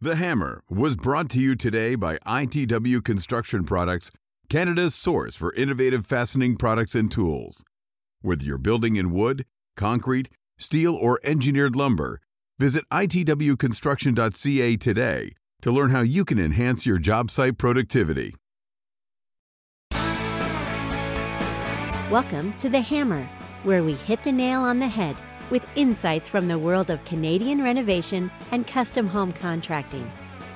The Hammer was brought to you today by ITW Construction Products, Canada's source for innovative fastening products and tools. Whether you're building in wood, concrete, steel, or engineered lumber, visit itwconstruction.ca today to learn how you can enhance your job site productivity. Welcome to The Hammer, where we hit the nail on the head with insights from the world of Canadian renovation and custom home contracting.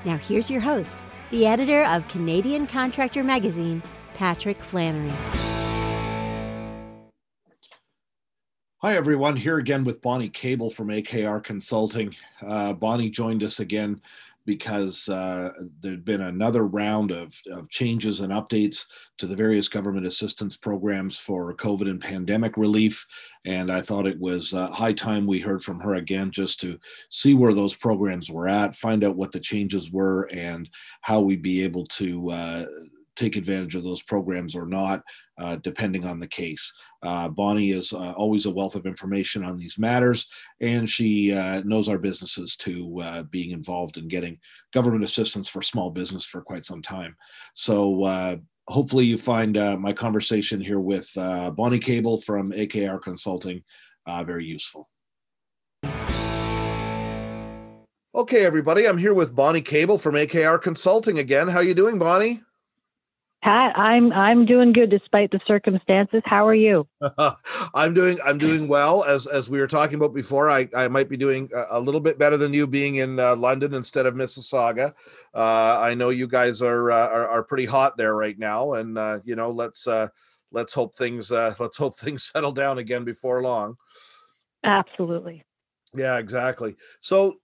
Now, here's your host, the editor of Canadian Contractor Magazine, Patrick Flannery. Hi, everyone. Here again with Bonny Koabel from AKR Consulting. Uh, Bonny joined us again because uh, there'd been another round of, of changes and updates to the various government assistance programs for COVID and pandemic relief. And I thought it was uh, high time we heard from her again just to see where those programs were at, find out what the changes were, and how we'd be able to uh, take advantage of those programs or not, uh, depending on the case. Uh, Bonny is uh, always a wealth of information on these matters, and she uh, knows our businesses to uh, being involved in getting government assistance for small business for quite some time. So hopefully you find my conversation here with Bonny Koabel from AKR Consulting very useful. Okay, everybody, I'm here with Bonny Koabel from AKR Consulting again. How you doing, Bonny? Pat, I'm I'm doing good despite the circumstances. How are you? I'm doing I'm doing well. As as we were talking about before, I, I might be doing a, a little bit better than you, being in uh, London instead of Mississauga. Uh, I know you guys are, uh, are, are pretty hot there right now, and uh, you know let's uh, let's hope things uh, let's hope things settle down again before long. Absolutely. Yeah, exactly. So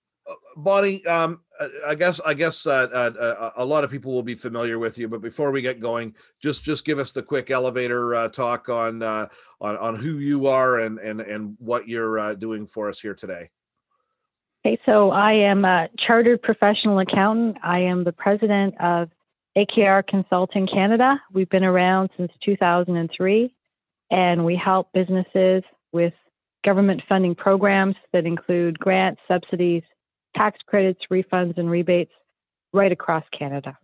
Bonny, um, I guess I guess uh, uh, a lot of people will be familiar with you, but before we get going, just just give us the quick elevator uh, talk on, uh, on on who you are and and and what you're uh, doing for us here today. Okay, so I am a chartered professional accountant. I am the president of AKR Consulting Canada. We've been around since 2003, and we help businesses with government funding programs that include grants, subsidies tax credits, refunds, and rebates right across Canada.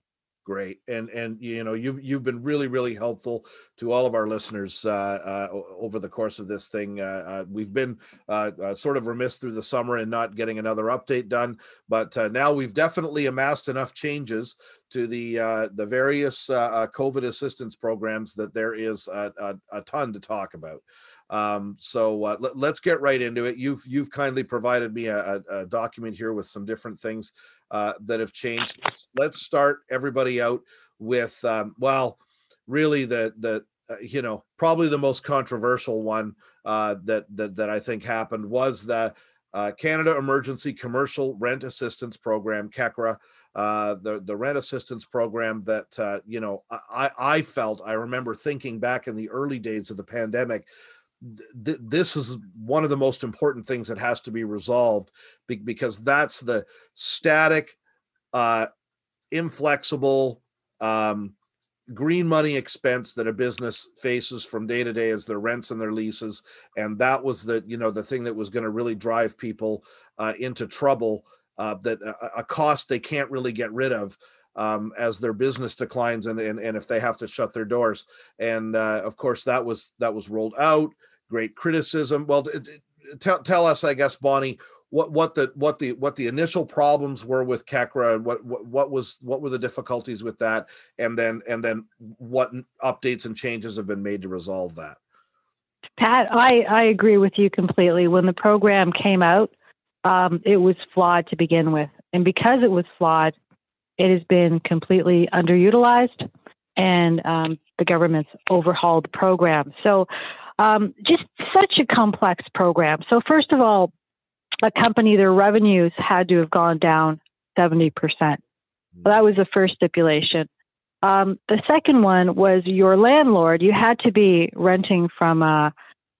Great, and and you know you've you've been really really helpful to all of our listeners uh, uh, over the course of this thing. Uh, uh we've been uh, uh, sort of remiss through the summer and not getting another update done, but now we've definitely amassed enough changes to the the various COVID assistance programs that there is a, a, a ton to talk about. Um, so uh, let, us get right into it. You've you've kindly provided me a, a, document here with some different things uh, that have changed. Let's, start everybody out with um, well, really the the uh, you know probably the most controversial one uh, that that that I think happened was the uh, Canada Emergency Commercial Rent Assistance Program (CECRA). Uh, the the rent assistance program that you know I I felt I remember thinking back in the early days of the pandemic th- this is one of the most important things that has to be resolved be- because that's the static, uh, inflexible, um, green money expense that a business faces from day to day as their rents and their leases. And that was the you know the thing that was going to really drive people uh, into trouble uh, that a, a, cost they can't really get rid of um, as their business declines and, and and if they have to shut their doors. And uh, of course that was that was rolled out great criticism. Well, tell tell us, I guess, Bonny, what what the what the what the initial problems were with CECRA and what, what what was what were the difficulties with that, and then and then what updates and changes have been made to resolve that. Pat, I I agree with you completely. When the program came out, um, it was flawed to begin with, and because it was flawed, it has been completely underutilized, and um, the government's overhauled the program. So um, just such a complex program. So, first of all, a company, their revenues had to have gone down 70%. Well, that was the first stipulation. Um, the second one was your landlord. You had to be renting from a,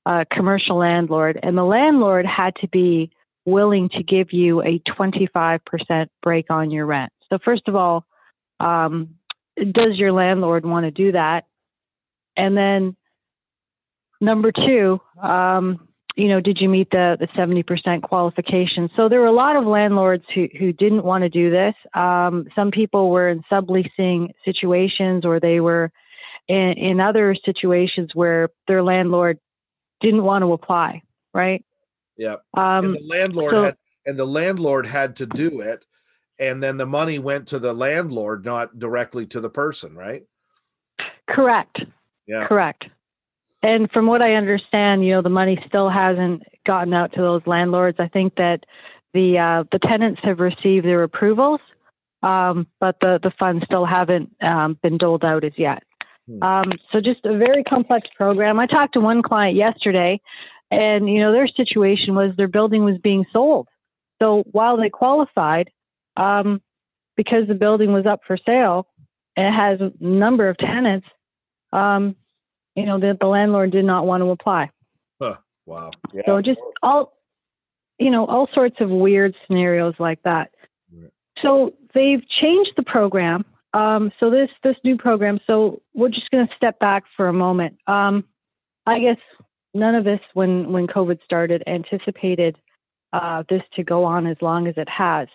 a commercial landlord, and the landlord had to be willing to give you a 25% break on your rent. So, first of all, um, does your landlord want to do that? And then Number two, um, you know, did you meet the the seventy percent qualification? So there were a lot of landlords who who didn't want to do this. Um, some people were in subleasing situations, or they were in, in other situations where their landlord didn't want to apply. Right. Yeah. Um, and the landlord so- had and the landlord had to do it, and then the money went to the landlord, not directly to the person, right? correct. Yeah. Correct. And from what I understand, you know, the money still hasn't gotten out to those landlords. I think that the uh, the tenants have received their approvals, um, but the the funds still haven't um, been doled out as yet. Hmm. Um, so just a very complex program. I talked to one client yesterday, and you know their situation was their building was being sold. So while they qualified, um, because the building was up for sale, and it has a number of tenants. Um, you know, that the landlord did not want to apply. Wow. Yeah. so just all, you know, all sorts of weird scenarios like that. Right. So they've changed the program. Um, so this this new program. So we're just going to step back for a moment. Um, I guess none of us, when when COVID started, anticipated uh, this to go on as long as it has.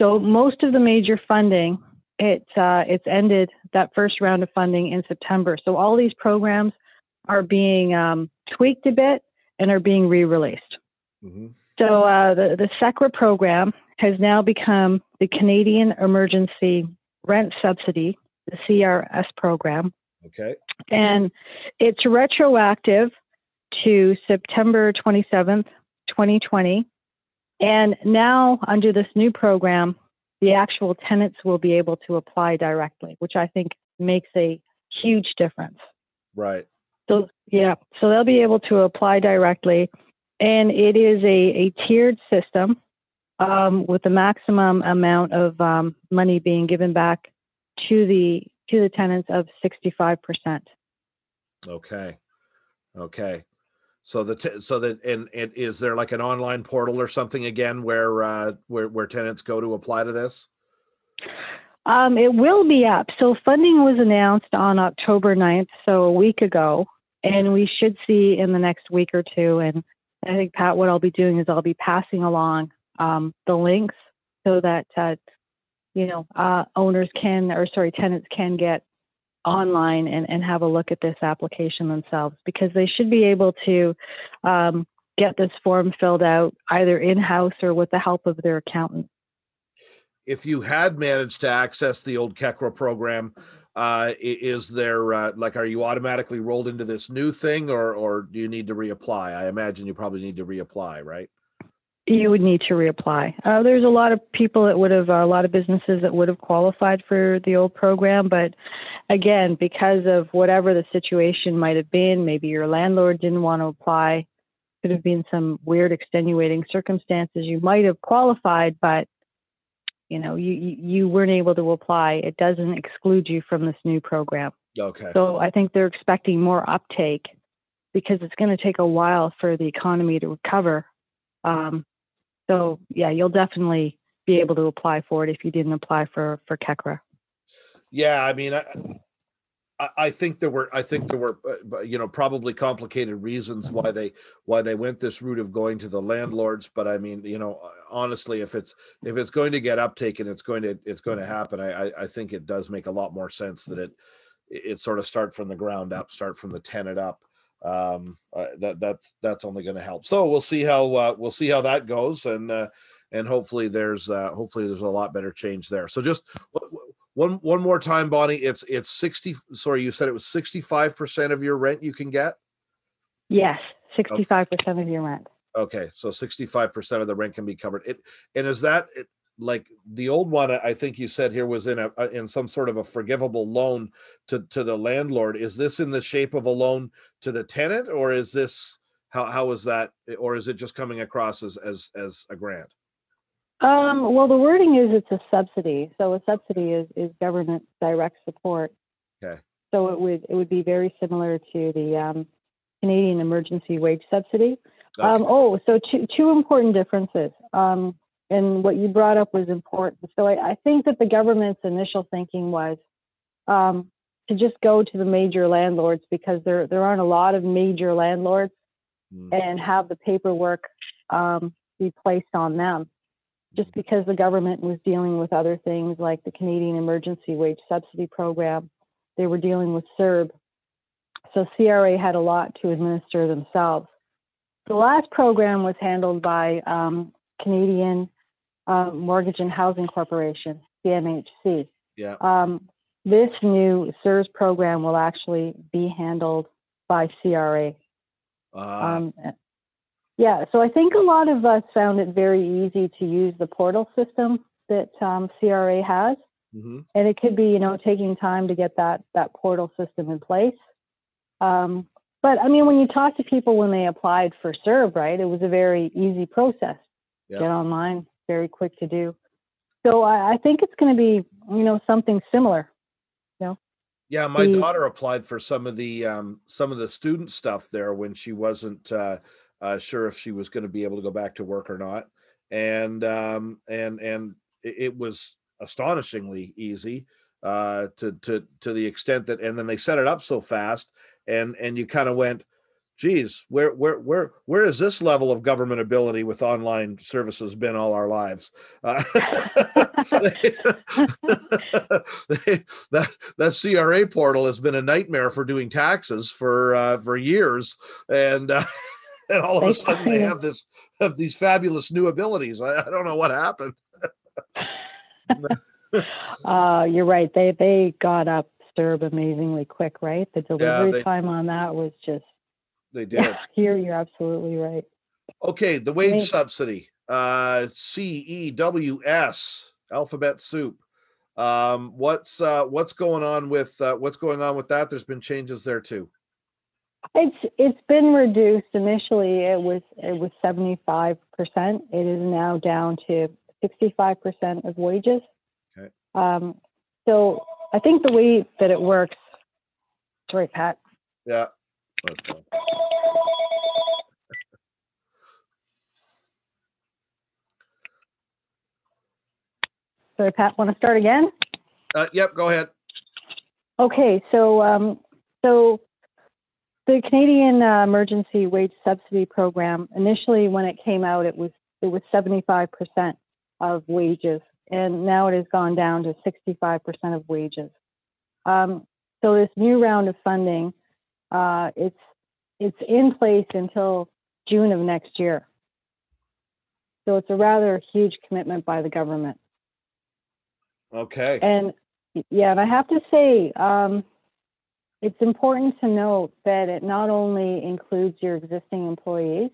So most of the major funding, it uh, it's ended that first round of funding in September. So all these programs are being um, tweaked a bit and are being re-released. Mhm. So uh, the the CECRA program has now become the Canadian Emergency Rent Subsidy, the CRS program, Okay. and it's retroactive to September 27th, 2020. And now, under this new program, the actual tenants will be able to apply directly, which I think makes a huge difference. Right. So, yeah, so they'll be able to apply directly. And it is a, a tiered system um, with the maximum amount of um, money being given back to the to the tenants of 65%. Okay. Okay. So the t- so that and, and is there like an online portal or something again where uh where where tenants go to apply to this? Um, it will be up. So funding was announced on October 9th, so a week ago, and we should see in the next week or two. And I think, Pat, what I'll be doing is I'll be passing along um, the links so that, uh, you know, uh, owners can, or sorry, tenants can get online and, and have a look at this application themselves because they should be able to um, get this form filled out either in-house or with the help of their accountant. If you had managed to access the old CECRA program, uh is there uh like are you automatically rolled into this new thing or or do you need to reapply? I imagine you probably need to reapply, right? You would need to reapply. Uh, there's a lot of people that would have, uh, a lot of businesses that would have qualified for the old program, but again, because of whatever the situation might have been, maybe your landlord didn't want to apply, could have been some weird extenuating circumstances. You might have qualified, but you know, you you weren't able to apply. It doesn't exclude you from this new program. Okay. So I think they're expecting more uptake because it's going to take a while for the economy to recover. Um, so yeah, you'll definitely be able to apply for it if you didn't apply for for CECRA. Yeah, I mean, I, I, think there were, I think there were, uh, you know, probably complicated reasons why they, why they went this route of going to the landlords. But I mean, you know, honestly, if it's, if it's going to get uptake and it's going to, it's going to happen, I, I, think it does make a lot more sense that it it sort of start from the ground up, start from the tenant up. Um, uh, that that's that's only going to help. So we'll see how uh, we'll see how that goes, and uh, and hopefully there's uh, hopefully there's a lot better change there. So just one one more time, Bonny. It's it's sixty. Sorry, you said it was sixty five percent of your rent you can get. Yes, sixty-five percent of your rent. Okay, so sixty five percent of the rent can be covered. It and is that it, like the old one? I think you said here was in a a- in some sort of a forgivable loan to to the landlord. Is this in the shape of a loan to the tenant, or is this how how is that, or is it just coming across as as as a grant? Um, well, the wording is it's a subsidy. So a subsidy is is government direct support. Okay. So it would it would be very similar to the um, Canadian Emergency Wage Subsidy. Um, oh, so two two important differences. And what you brought up was important. So I, I think that the government's initial thinking was um, to just go to the major landlords because there there aren't a lot of major landlords. Mm. and have the paperwork um, be placed on them. Just because the government was dealing with other things like the Canadian Emergency Wage Subsidy Program, they were dealing with CERB. So CRA had a lot to administer themselves. The last program was handled by um, Canadian uh, Mortgage and Housing Corporation, CMHC. Yeah. Um, this new CERS program will actually be handled by CRA. Uh, Um, yeah, so I think a lot of us found it very easy to use the portal system that um, CRA has, mhm. and it could be, you know, taking time to get that that portal system in place. Um, but I mean, when you talk to people when they applied for CERB, right, it was a very easy process. Get online, very quick to do. So I, I think it's going to be, you know, something similar. Yeah, Yeah. my the- daughter applied for some of the um, some of the student stuff there when she wasn't uh, uh, sure if she was going to be able to go back to work or not, and um, and and it, it was astonishingly easy uh, to to to the extent that, and then they set it up so fast, and and you kind of went, geez, where where where where is this level of government ability with online services been all our lives? Uh, that that CRA portal has been a nightmare for doing taxes for uh, for years, and uh, and all of a sudden they have this have these fabulous new abilities. I, I don't know what happened. Uh, you're right. They they got up CERB amazingly quick, right? The delivery they- time on that was just. They did. Yeah, you're you're absolutely right. Okay, the wage Right. subsidy, uh, C E W S, alphabet soup. Um, what's uh, what's going on with uh, what's going on with that? There's been changes there too. It's it's been reduced. Initially, it was it was 75 percent. It is now down to 65 percent of wages. Okay. Um, so I think the way that it works. Sorry, Pat. Yeah. That's fine. Sorry, Pat. Want to start again? Uh, yep. Go ahead. Okay, so um, so the Canadian uh, Emergency Wage Subsidy Program initially, when it came out, it was it was 75% of wages, and now it has gone down to 65% of wages. Um, so this new round of funding, uh, it's it's in place until June of next year. So it's a rather huge commitment by the government. Okay. And yeah, and I have to say, um, it's important to note that it not only includes your existing employees,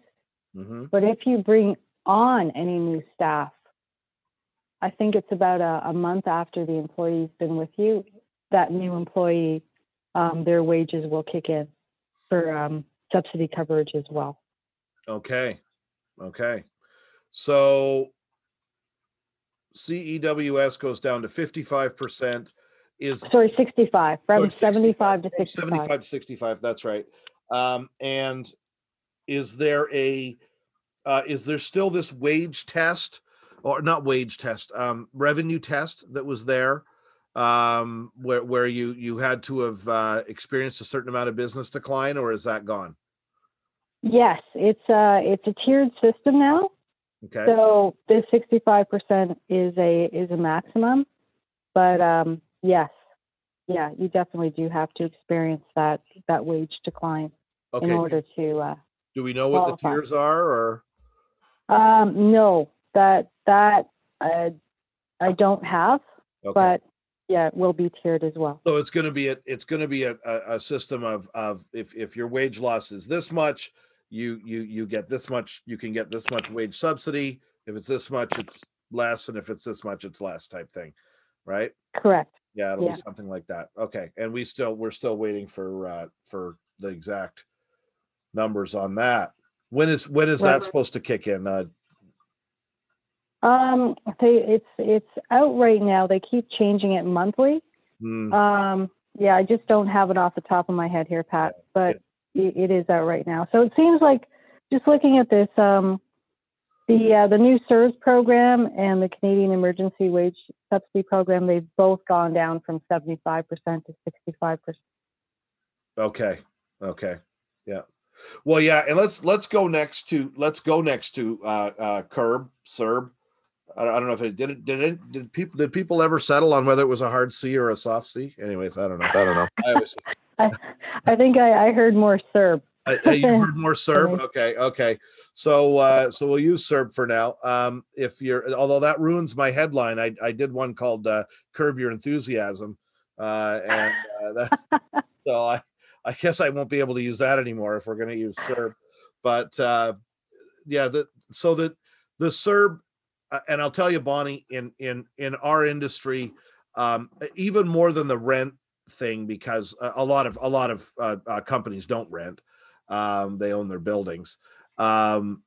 hmm but if you bring on any new staff, I think it's about a, a month after the employee's been with you, that new employee, um, their wages will kick in for um, subsidy coverage as well. Okay. Okay. So CEWS goes down to 55%. Is Sorry, 65, from Oh, 75 to from 65. 75 to 65 that's right um and is there a uh is there still this wage test or not wage test um revenue test that was there um where where you you had to have uh experienced a certain amount of business decline or is that gone Yes, it's a, it's a tiered system now. okay So this 65% is a is a maximum, but um, yes, yeah, you definitely do have to experience that that wage decline okay. in order to. Uh, do we know what the tiers are or um, no, that that uh, I don't have, okay but yeah, it will be tiered as well. So it's going to be a it's going to be a, a, system of of if if your wage loss is this much, you you you get this much, you can get this much wage subsidy. If it's this much, it's less, and if it's this much, it's less type thing, right? Correct. Yeah, it'll Yeah. be something like that. Okay, and we still we're still waiting for uh for the exact numbers on that. When is when is that supposed to kick in? Uh, Um, they, it's it's out right now. They keep changing it monthly. hmm, Um, yeah, I just don't have it off the top of my head here, Pat, but i it is out right now. So it seems like just looking at this, um, the uh, the new CERS program and the Canadian Emergency Wage Subsidy Program, they've both gone down from 75% to 65%. okay, okay, yeah. Well, yeah, and let's let's go next to let's go next to uh, uh, Curb Serb. I don't, I don't know if it did it did it did people did people ever settle on whether it was a hard C or a soft C? Anyways, I don't know. I don't know. I always I, I think I, I heard more Serb. I- you've heard more Serb. Okay, okay. So uh, so we'll use Serb for now. Um, if you're although that ruins my headline, I I did one called uh, "Curb Your Enthusiasm," uh, and uh, that, so I I guess I won't be able to use that anymore if we're going to use Serb. But uh, yeah, the so that the CERB, uh, and I'll tell you, Bonny, in in in our industry, um, even more than the rent thing, because a, a lot of a lot of uh, uh, companies don't rent; um, they own their buildings. Um,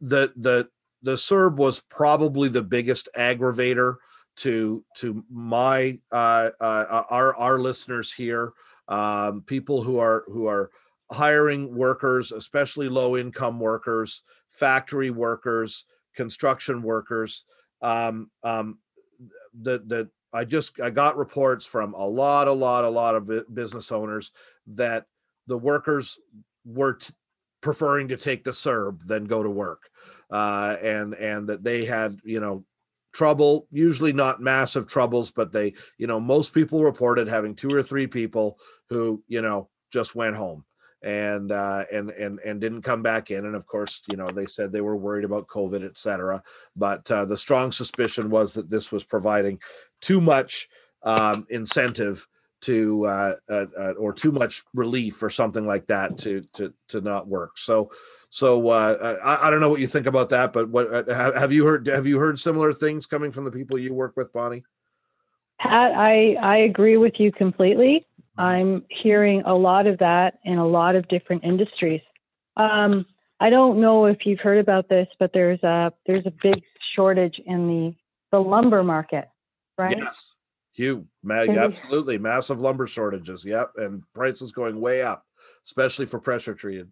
the the the CERB was probably the biggest aggravator to to my uh, uh, our our listeners here um, people who are who are hiring workers, especially low income workers, factory workers, construction workers. Um, um, I just I got reports from a lot, a lot, a lot of business owners that the workers were t- preferring to take the CERB than go to work, uh, and and that they had you know trouble usually not massive troubles but they you know most people reported having two or three people who you know just went home and uh and and and didn't come back in and of course you know they said they were worried about covid etc but uh, the strong suspicion was that this was providing too much um incentive to uh, uh, uh or too much relief or something like that to to to not work so so uh i, I don't know what you think about that but what have, have you heard have you heard similar things coming from the people you work with bonny Pat, I, I agree with you completely. I'm hearing a lot of that in a lot of different industries. Um, I don't know if you've heard about this, but there's a there's a big shortage in the the lumber market, right? Yes. Hugh, ma- Maybe- absolutely massive lumber shortages. Yep, and prices going way up, especially for pressure treated.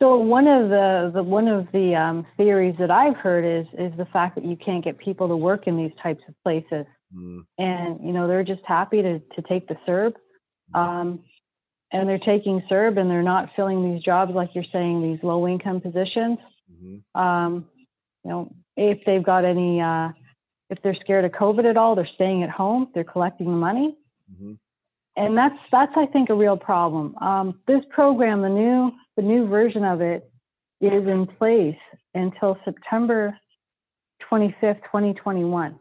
So one of the, the one of the um, theories that I've heard is is the fact that you can't get people to work in these types of places, Mm, and you know they're just happy to to take the CERB, um, and they're taking CERB and they're not filling these jobs like you're saying these low income positions. mhm. Um, you know if they've got any uh, if they're scared of COVID at all, they're staying at home. They're collecting the money Mhm. and that's that's I think a real problem. Um, this program, the new the new version of it, is in place until September 25th, 2021.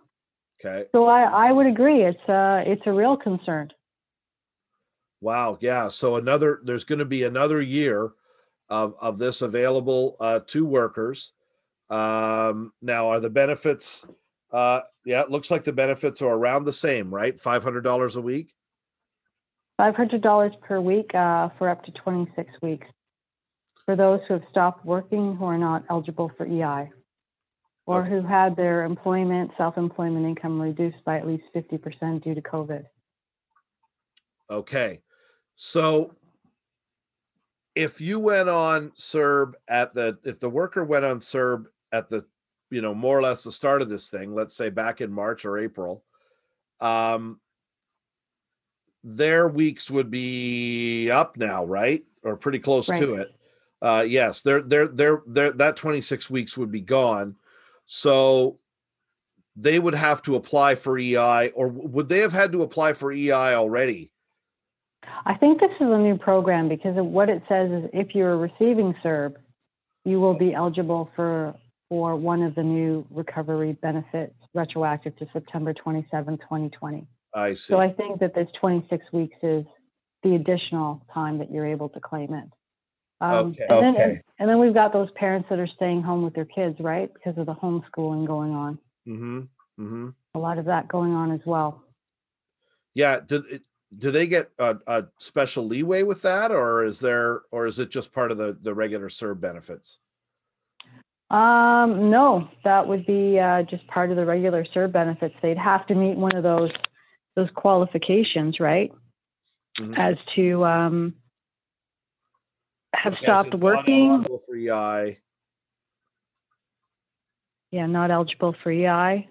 Okay. So I, I would agree, it's uh it's a real concern. Wow. Yeah. So another there's going to be another year of of this available uh, to workers. Um, now, are the benefits? Uh, yeah, it looks like the benefits are around the same, right? Five hundred dollars a week. $500 per week uh, for up to 26 weeks for those who have stopped working who are not eligible for EI or Okay. who had their employment, self-employment income reduced by at least 50% due to COVID. Okay. So if you went on CERB at the if the worker went on CERB at the you know more or less the start of this thing, let's say back in March or April, um their weeks would be up now, right? Or pretty close to it. Uh yes, they're they're they're they're that 26 weeks would be gone. So they would have to apply for EI or would they have had to apply for EI already? I think this is a new program because of what it says is if you're receiving CERB, you will be eligible for for one of the new recovery benefits retroactive to September 27, 2020. I see. So I think that this 26 weeks is the additional time that you're able to claim it. Um, Okay. And then, Okay. and then we've got those parents that are staying home with their kids, right? Because of the homeschooling going on. Mm-hmm. Mm-hmm. A lot of that going on as well. Yeah. Do it- do they get a, a special leeway with that, or is there, or is it just part of the the regular CERB benefits? Um, no, that would be uh, just part of the regular CERB benefits. They'd have to meet one of those those qualifications, right? Mhm. As to um, have as stopped in working, for EI. yeah, not eligible for EI,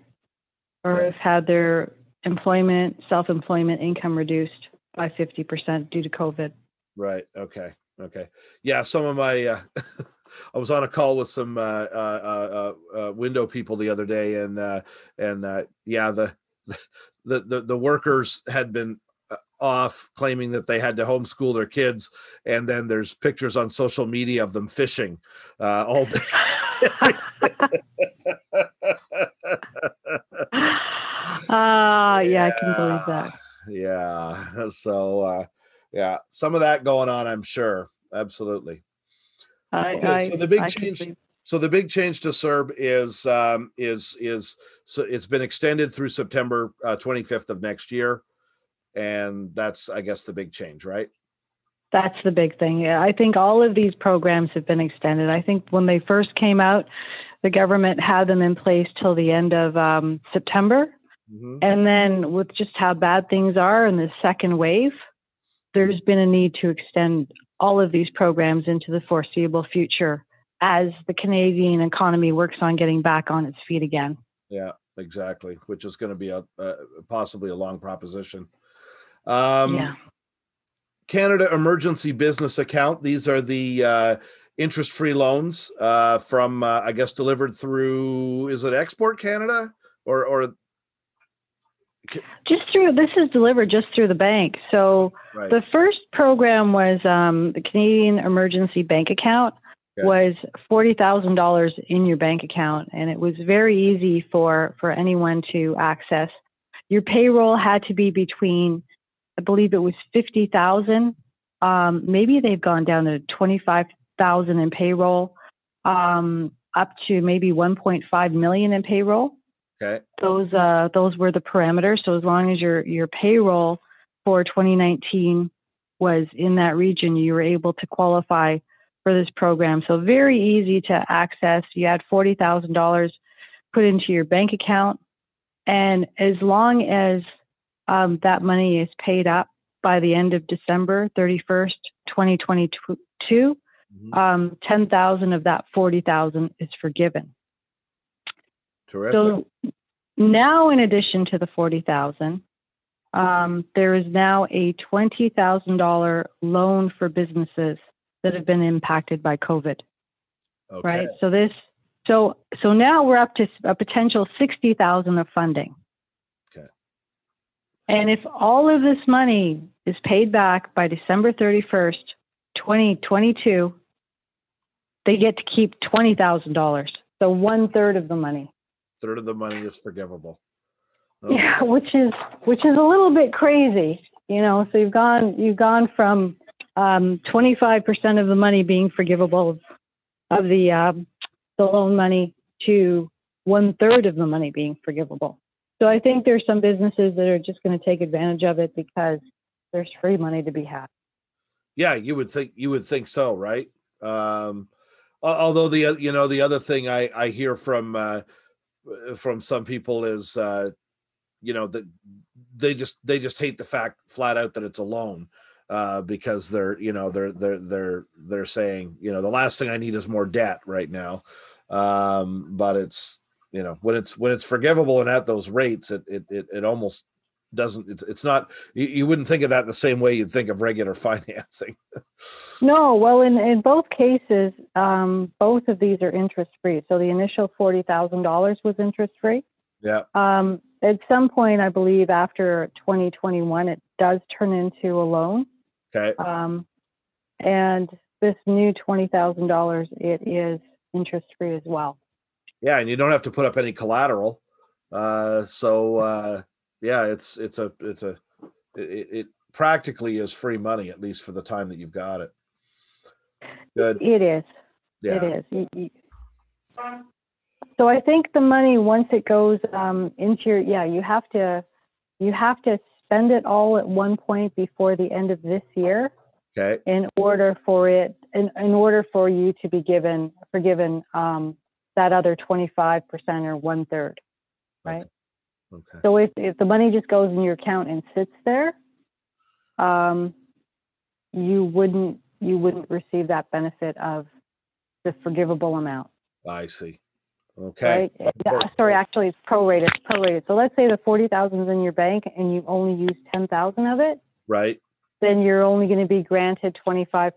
or Right. have had their employment, self-employment income reduced by 50% due to COVID. Right. Okay. Okay. Yeah. Some of my, uh, I was on a call with some uh, uh, uh, uh, window people the other day, and uh, and uh, yeah, the, the the the workers had been uh, off claiming that they had to homeschool their kids, and then there's pictures on social media of them fishing uh, all day. Ah, yeah, I can believe that. Yeah. So uh, yeah, some of that going on, I'm sure. Absolutely. I, Okay, I, so the big I change- So the big change to CERB is um, is is so it's been extended through September uh, 25th of next year, and that's I guess the big change, right? That's the big thing. Yeah, I think all of these programs have been extended. I think when they first came out, the government had them in place till the end of um, September. Mhm. And then with just how bad things are in the second wave, there's been a need to extend all of these programs into the foreseeable future as the Canadian economy works on getting back on its feet again. Yeah, exactly. Which is going to be a uh, possibly a long proposition. Um, yeah. Canada Emergency Business Account. These are the uh, interest-free loans uh, from, uh, I guess, delivered through. Is it Export Canada or or Just through this is delivered just through the bank. So right? The first program was um, the Canadian Emergency Bank Account Okay. was forty thousand dollars in your bank account, and it was very easy for for anyone to access. Your payroll had to be between, I believe it was fifty thousand. Um, maybe they've gone down to twenty five thousand in payroll, um, up to maybe one point five million in payroll okay. those uh, those were the parameters. So as long as your your payroll for 2019 was in that region, you were able to qualify for this program. So very easy to access. You had forty thousand dollars put into your bank account, and as long as um, that money is paid up by the end of December 31st, 2022, Mhm. um, 10,000 of that 40,000 is forgiven. Terrific. So now, in addition to the forty thousand, um, there is now a twenty thousand dollar loan for businesses that have been impacted by COVID. okay. Right. So this, so so now we're up to a potential sixty thousand of funding. Okay. And if all of this money is paid back by December thirty first, twenty twenty two, they get to keep twenty thousand dollars. So one third of the money. Third of the money is forgivable. Yeah, which is which is a little bit crazy, you know. So you've gone you've gone from um, 25% of the money being forgivable of, of the um, the loan money to one third of the money being forgivable. So I think there's some businesses that are just going to take advantage of it because there's free money to be had. Yeah, you would think you would think so, right? Um, although the you know the other thing I I hear from uh, from some people is uh, you know that they just they just hate the fact flat out that it's a loan uh, because they're you know they're they're they're they're saying you know the last thing I need is more debt right now, um, but it's you know when it's when it's forgivable and at those rates it it it, it almost doesn't it's it's not you, you wouldn't think of that the same way you'd think of regular financing No, well, in, in both cases, um, both of these are interest free. So the initial forty thousand dollars was interest free. yeah Um, at some point, I believe after 2021, it does turn into a loan. okay Um, and this new $20,000, it is interest free as well. yeah and you don't have to put up any collateral uh so uh yeah it's it's a it's a it, it practically is free money at least for the time that you've got it good It is. yeah It is. You- you- So I think the money, once it goes um, into your, yeah, you have to, you have to spend it all at one point before the end of this year. okay in order for it in, in order for you to be given forgiven um, that other 25% or one third right okay so if, if the money just goes in your account and sits there um, you wouldn't you wouldn't receive that benefit of the forgivable amount. I see. Okay. Right? Yeah, sorry actually it's prorated it's prorated. So let's say the 40000 is in your bank and you only use 10000 of it. Right. Then you're only going to be granted 25%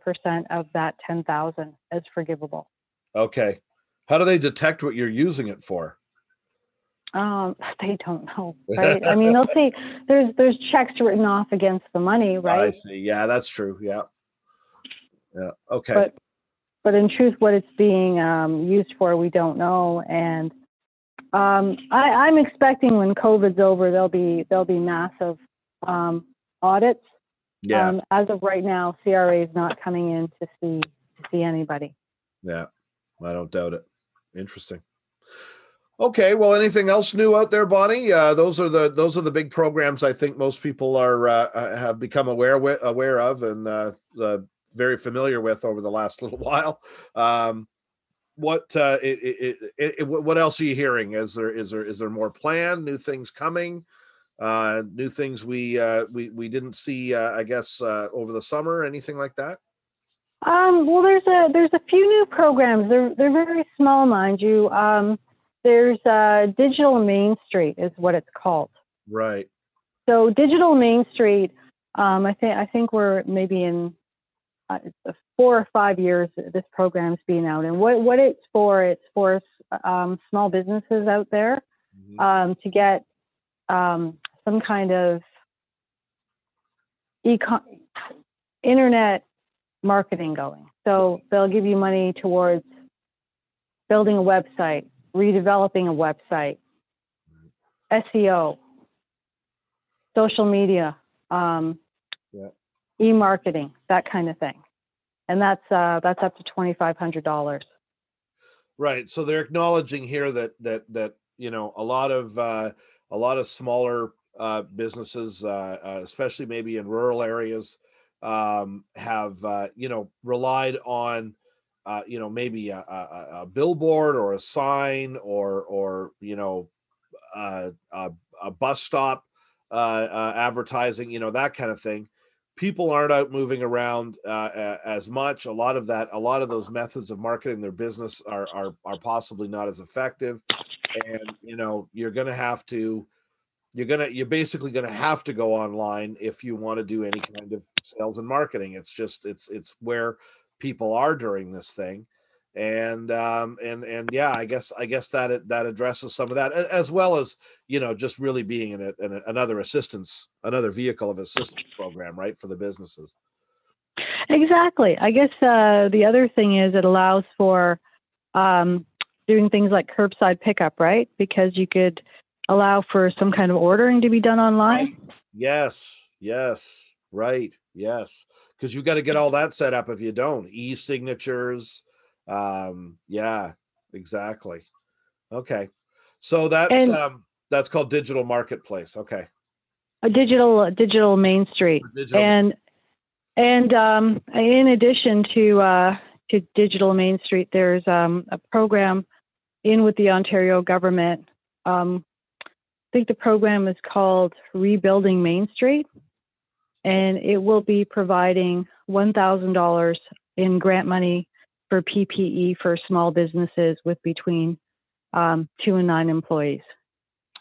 of that 10,000 as forgivable. Okay. How do they detect what you're using it for? Um, they don't know, right? I mean, they'll say there's there's checks written off against the money, right? I see. Yeah, that's true. Yeah. Yeah. Okay. But but in truth, what it's being um, used for, we don't know. And um, I, I'm expecting when COVID's over, there'll be there'll be massive um, audits. yeah. Um, as of right now, CRA is not coming in to see to see anybody. Yeah, I don't doubt it. Interesting. Okay, well, anything else new out there, Bonny? Uh, those are the those are the big programs I think most people are uh, uh, have become aware aware of and uh, very familiar with over the last little while. Um, what it, it, it, what else are you hearing? Is there is there is there more planned? New things coming? Uh, new things we uh, we we didn't see? I guess over the summer. Anything like that? Um, well, there's a there's a few new programs. They're they're very small, mind you. Um, there's uh, Digital Main Street is what it's called. Right. So Digital Main Street, um, I think I think we're maybe in uh, four or five years this program's been out, and what what it's for, it's for um, small businesses out there Mhm. um, to get um, some kind of econ- internet marketing going. So they'll give you money towards building a website, redeveloping a website, SEO, social media, um, Yeah. e-marketing, that kind of thing. And that's uh, that's up to twenty five hundred dollars. Right. So they're acknowledging here that that that you know a lot of uh, a lot of smaller uh, businesses, uh, uh, especially maybe in rural areas, um, have uh, you know relied on uh, you know maybe a, a, a billboard or a sign or or you know uh, a, a bus stop uh, uh, advertising, you know that kind of thing. People aren't out moving around uh, as much. A lot of that, a lot of those methods of marketing their business are are are possibly not as effective, and you know you're going to have to you're gonna you're basically gonna have to go online if you want to do any kind of sales and marketing. It's just it's it's where people are during this thing, and um and and yeah, I guess I guess that that addresses some of that as well as you know just really being in, a, in a, another assistance another vehicle of assistance program right for the businesses. Exactly. I guess uh, the other thing is it allows for um, doing things like curbside pickup, right? Because you could allow for some kind of ordering to be done online. Yes, yes, right, yes. Because you've got to get all that set up if you don't. E-signatures. Um, yeah, exactly. Okay. So that's And- um that's called digital marketplace. Okay. A digital digital Main Street. Digital and and um, in addition to uh, to Digital Main Street, there's um, a program in with the Ontario government. Um, I think the program is called Rebuilding Main Street, and it will be providing one thousand dollars in grant money for PPE for small businesses with between um, two and nine employees.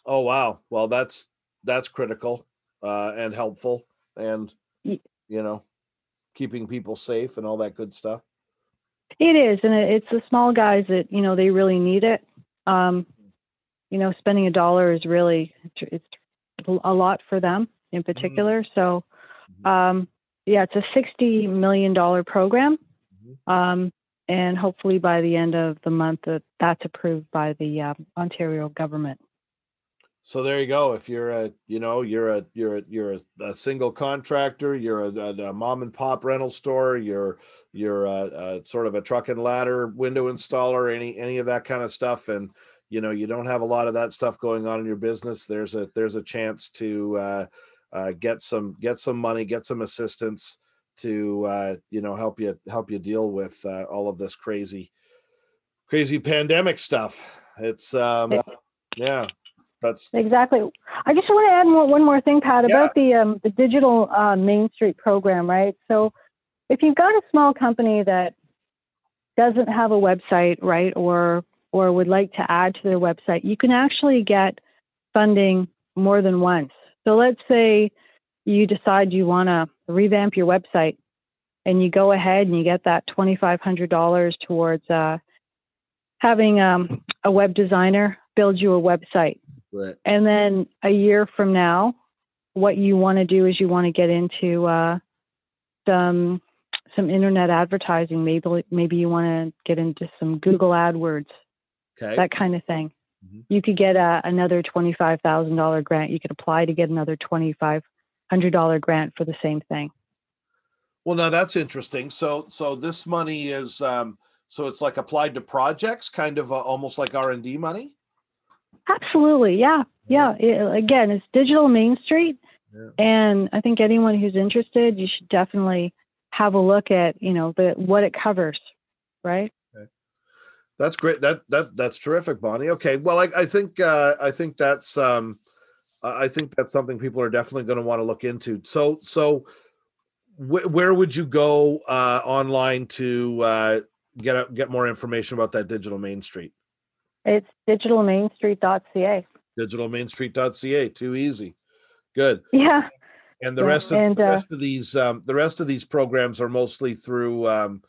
Oh wow. Well, that's that's critical uh and helpful and you know, keeping people safe and all that good stuff. It is, and it's the small guys that you know they really need it. Um, you know, spending a dollar is really it's a lot for them in particular. So, Mhm. Um, yeah, it's a sixty million dollar program, Mhm. um, and hopefully by the end of the month that that's approved by the um, Ontario government. So there you go. If you're a, you know, you're a, you're a, you're a, a single contractor, you're a, a, a mom and pop rental store, you're, you're a, a sort of a truck and ladder window installer, any, any of that kind of stuff, and you know, you don't have a lot of that stuff going on in your business. There's a, there's a chance to uh, uh, get some, get some money, get some assistance to, uh, you know, help you, help you deal with uh, all of this crazy, crazy pandemic stuff. It's, um, Yeah. that's Exactly. I just want to add more, one more thing, Pat, Yeah. about the um, the digital uh, Main Street program, right? So, if you've got a small company that doesn't have a website, right, or or would like to add to their website, you can actually get funding more than once. So let's say you decide you want to revamp your website and you go ahead and you get that $2,500 towards uh, having um, a web designer build you a website. Right. And then a year from now, what you want to do is you want to get into uh, some some internet advertising. Maybe maybe you want to get into some Google AdWords, Okay. that kind of thing. Mhm. You could get a, another five thousand dollar grant. You could apply to get another twenty five hundred dollar grant for the same thing. Well, now that's interesting. So, so this money is, um, so it's like applied to projects, kind of uh, almost like R and D money. Absolutely, yeah, yeah. It- again, it's digital Main Street, Yeah. and I think anyone who's interested, you should definitely have a look at you know the what it covers, right? That's great. That that that's terrific, Bonny. Okay. Well, I, I think uh, I think that's um, I think that's something people are definitely going to want to look into. So so, wh- where would you go uh, online to uh, get a, get more information about that digital Main Street? It's digitalmainstreet.ca. Digitalmainstreet.ca. Too easy. Good. Yeah, And the Yeah, rest of and, the uh, rest of these um, the rest of these programs are mostly through um,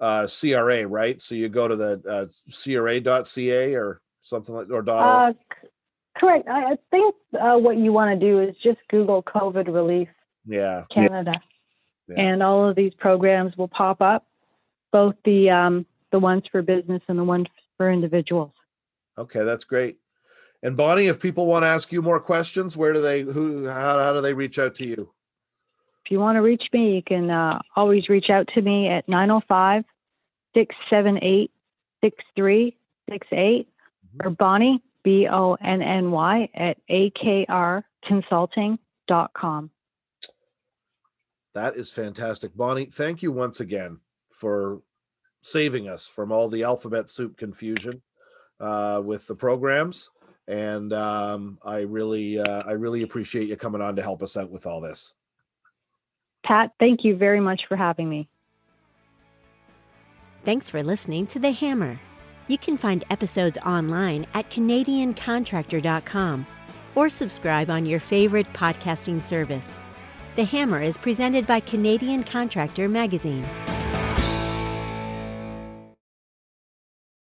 uh, CRA, right? So you go to the uh, CRA.ca or something like or dot uh, c- correct. I, I think uh, what you want to do is just Google COVID relief yeah. Canada, Yeah. and all of these programs will pop up, both the um, the ones for business and the ones for individuals. Okay, that's great. And Bonny, if people want to ask you more questions, where do they who how, how do they reach out to you? If you want to reach me, you can uh, always reach out to me at 905 678 6368 or Bonny, B O N N Y, at akrconsulting.com. That is fantastic. Bonny, thank you once again for saving us from all the alphabet soup confusion uh, with the programs. And um, I really, uh, I really appreciate you coming on to help us out with all this. Pat, thank you very much for having me. Thanks for listening to The Hammer. You can find episodes online at CanadianContractor.com or subscribe on your favorite podcasting service. The Hammer is presented by Canadian Contractor Magazine.